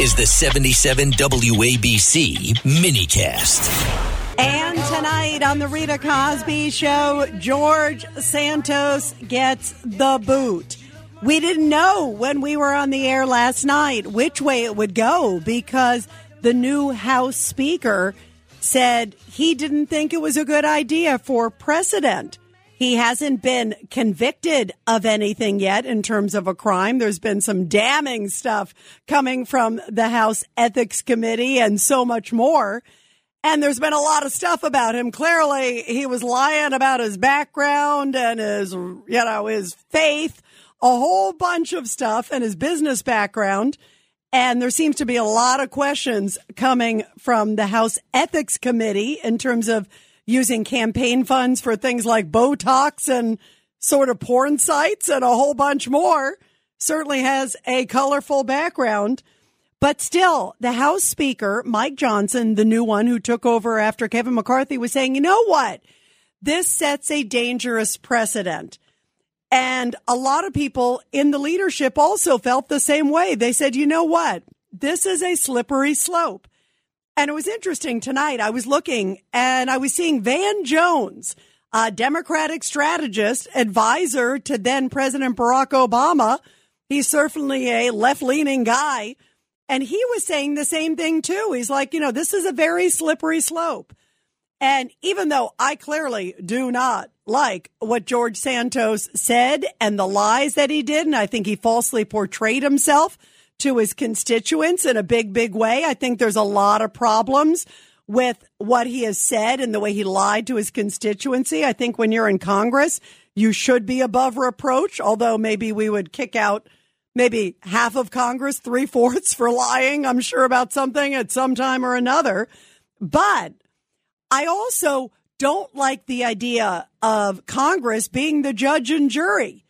is the 77 WABC minicast. And tonight on the Rita Cosby Show, George Santos gets the boot. We didn't know when we were on the air last night which way it would go because the new House Speaker said he didn't think it was a good idea for precedent. He hasn't been convicted of anything yet in terms of a crime. There's been some damning stuff coming from the House Ethics Committee and so much more. And there's been a lot of stuff about him. Clearly, he was lying about his background and his, you know, his faith, a whole bunch of stuff and his business background. And there seems to be a lot of questions coming from the House Ethics Committee in terms of using campaign funds for things like Botox and sort of porn sites and a whole bunch more. Certainly has a colorful background. But still, the House Speaker, Mike Johnson, the new one who took over after Kevin McCarthy, was saying, you know what? This sets a dangerous precedent. And a lot of people in the leadership also felt the same way. They said, you know what? This is a slippery slope. And it was interesting tonight. I was looking and I was seeing Van Jones, a Democratic strategist, advisor to then President Barack Obama. He's certainly a left leaning guy. And he was saying the same thing too. He's like, you know, this is a very slippery slope. And even though I clearly do not like what George Santos said and the lies that he did, and I think he falsely portrayed himself to his constituents in a big, big way. I think there's a lot of problems with what he has said and the way he lied to his constituency. I think when you're in Congress, you should be above reproach, although maybe we would kick out maybe half of Congress, three fourths for lying, I'm sure, about something at some time or another. But I also don't like the idea of Congress being the judge and jury.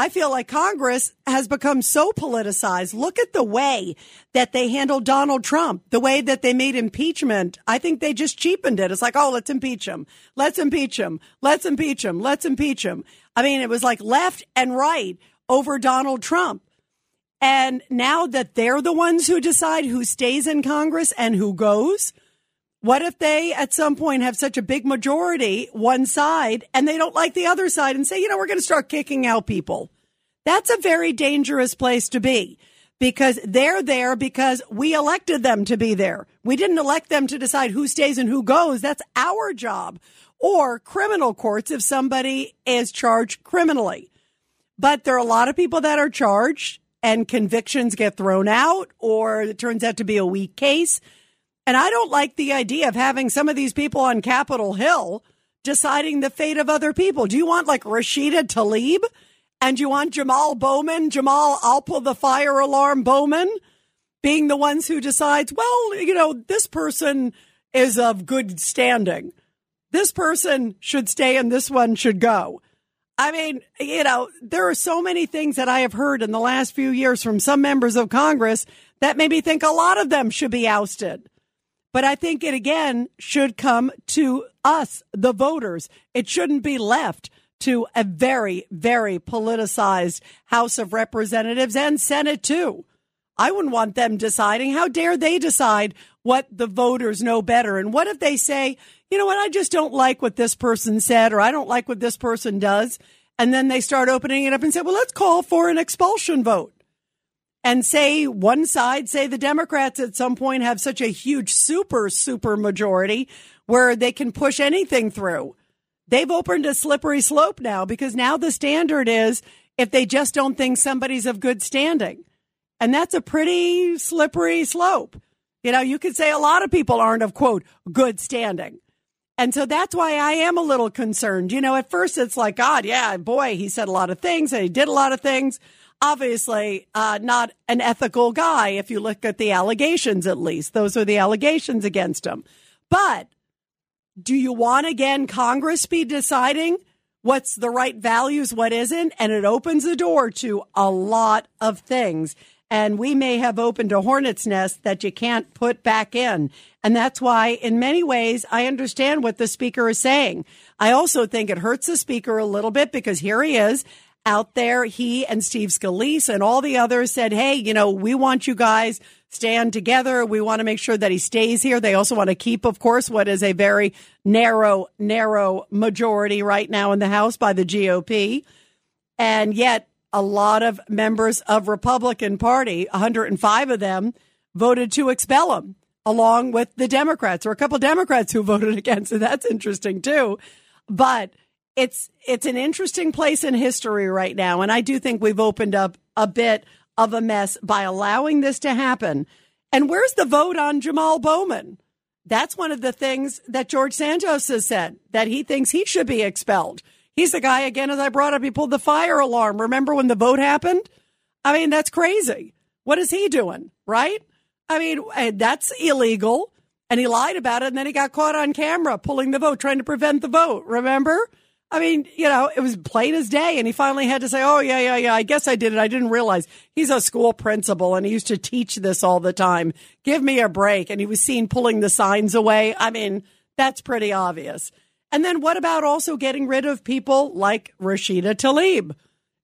I feel like Congress has become so politicized. Look at the way that they handled Donald Trump, the way that they made impeachment. I think they just cheapened it. It's like, oh, let's impeach him. Let's impeach him. Let's impeach him. Let's impeach him. I mean, it was like left and right over Donald Trump. And now that they're the ones who decide who stays in Congress and who goes, what if they at some point have such a big majority, one side, and they don't like the other side and say, you know, we're going to start kicking out people? That's a very dangerous place to be because they're there because we elected them to be there. We didn't elect them to decide who stays and who goes. That's our job. Or criminal courts if somebody is charged criminally. But there are a lot of people that are charged and convictions get thrown out or it turns out to be a weak case. And I don't like the idea of having some of these people on Capitol Hill deciding the fate of other people. Do you want like Rashida Tlaib? And you want Jamal Bowman, Jamal, pull the fire alarm Bowman, being the ones who decides, well, you know, this person is of good standing. This person should stay and this one should go. I mean, you know, there are so many things that I have heard in the last few years from some members of Congress that made me think a lot of them should be ousted. But I think it again should come to us, the voters. It shouldn't be left to a very, very politicized House of Representatives and Senate too. I wouldn't want them deciding. How dare they decide what the voters know better? And what if they say, you know what, I just don't like what this person said or I don't like what this person does. And then they start opening it up and say, well, let's call for an expulsion vote and say one side, say the Democrats at some point have such a huge super, super majority where they can push anything through. They've opened a slippery slope now because now the standard is if they just don't think somebody's of good standing. And that's a pretty slippery slope. You know, you could say a lot of people aren't of quote good standing. And so that's why I am a little concerned. You know, at first it's like, God, yeah, boy, he said a lot of things and he did a lot of things obviously uh, not an ethical guy if you look at the allegations at least. Those are the allegations against him. But do you want again congress be deciding what's the right values what isn't? And it opens the door to a lot of things. And we may have opened a hornet's nest that you can't put back in. And that's why in many ways i understand what the speaker is saying. I also think it hurts the speaker a little bit because here he is out there. He and Steve Scalise and all the others said, Hey, you know, we want you guys stand together. We want to make sure that he stays here. They also want to keep, of course, what is a very narrow, narrow majority right now in the House by the GOP. And yet, a lot of members of Republican Party, 105 of them, voted to expel him, along with the Democrats, or a couple Democrats who voted against it. That's interesting too. But it's it's an interesting place in history right now, and I do think we've opened up a bit of a mess by allowing this to happen. And where's the vote on Jamal Bowman? That's one of the things that George Santos has said that he thinks he should be expelled. He's the guy, again, as I brought up, he pulled the fire alarm. Remember when the vote happened? I mean, that's crazy. What is he doing? Right? I mean, eh, that's illegal. And he lied about it. And then he got caught on camera pulling the vote, trying to prevent the vote. Remember? I mean, you know, it was plain as day. And he finally had to say, Oh, yeah, yeah, yeah. I guess I did it. I didn't realize he's a school principal and he used to teach this all the time. Give me a break. And he was seen pulling the signs away. I mean, that's pretty obvious. And then what about also getting rid of people like Rashida Tlaib,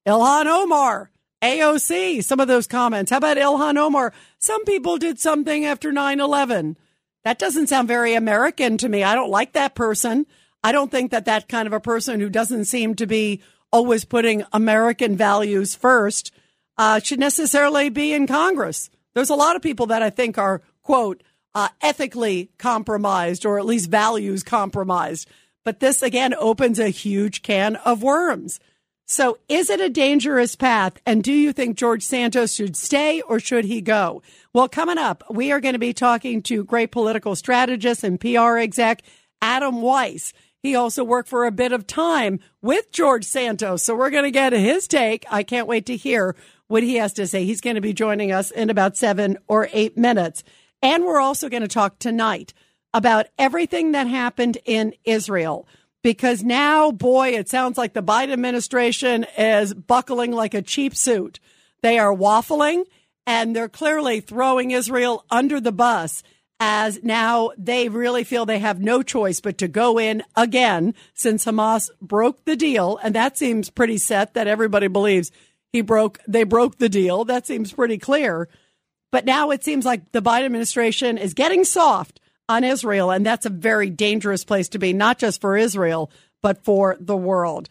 Ilhan Omar, AOC, some of those comments. How about Ilhan Omar? Some people did something after 9 11. That doesn't sound very American to me. I don't like that person. I don't think that that kind of a person who doesn't seem to be always putting American values first uh, should necessarily be in Congress. There's a lot of people that I think are, quote, uh, ethically compromised or at least values compromised. But this again opens a huge can of worms. So is it a dangerous path? And do you think George Santos should stay or should he go? Well, coming up, we are going to be talking to great political strategist and PR exec, Adam Weiss. He also worked for a bit of time with George Santos. So we're going to get his take. I can't wait to hear what he has to say. He's going to be joining us in about seven or eight minutes. And we're also going to talk tonight about everything that happened in Israel. Because now, boy, it sounds like the Biden administration is buckling like a cheap suit. They are waffling and they're clearly throwing Israel under the bus as now they really feel they have no choice but to go in again since Hamas broke the deal. And that seems pretty set that everybody believes he broke, they broke the deal. That seems pretty clear. But now it seems like the Biden administration is getting soft on Israel. And that's a very dangerous place to be, not just for Israel, but for the world.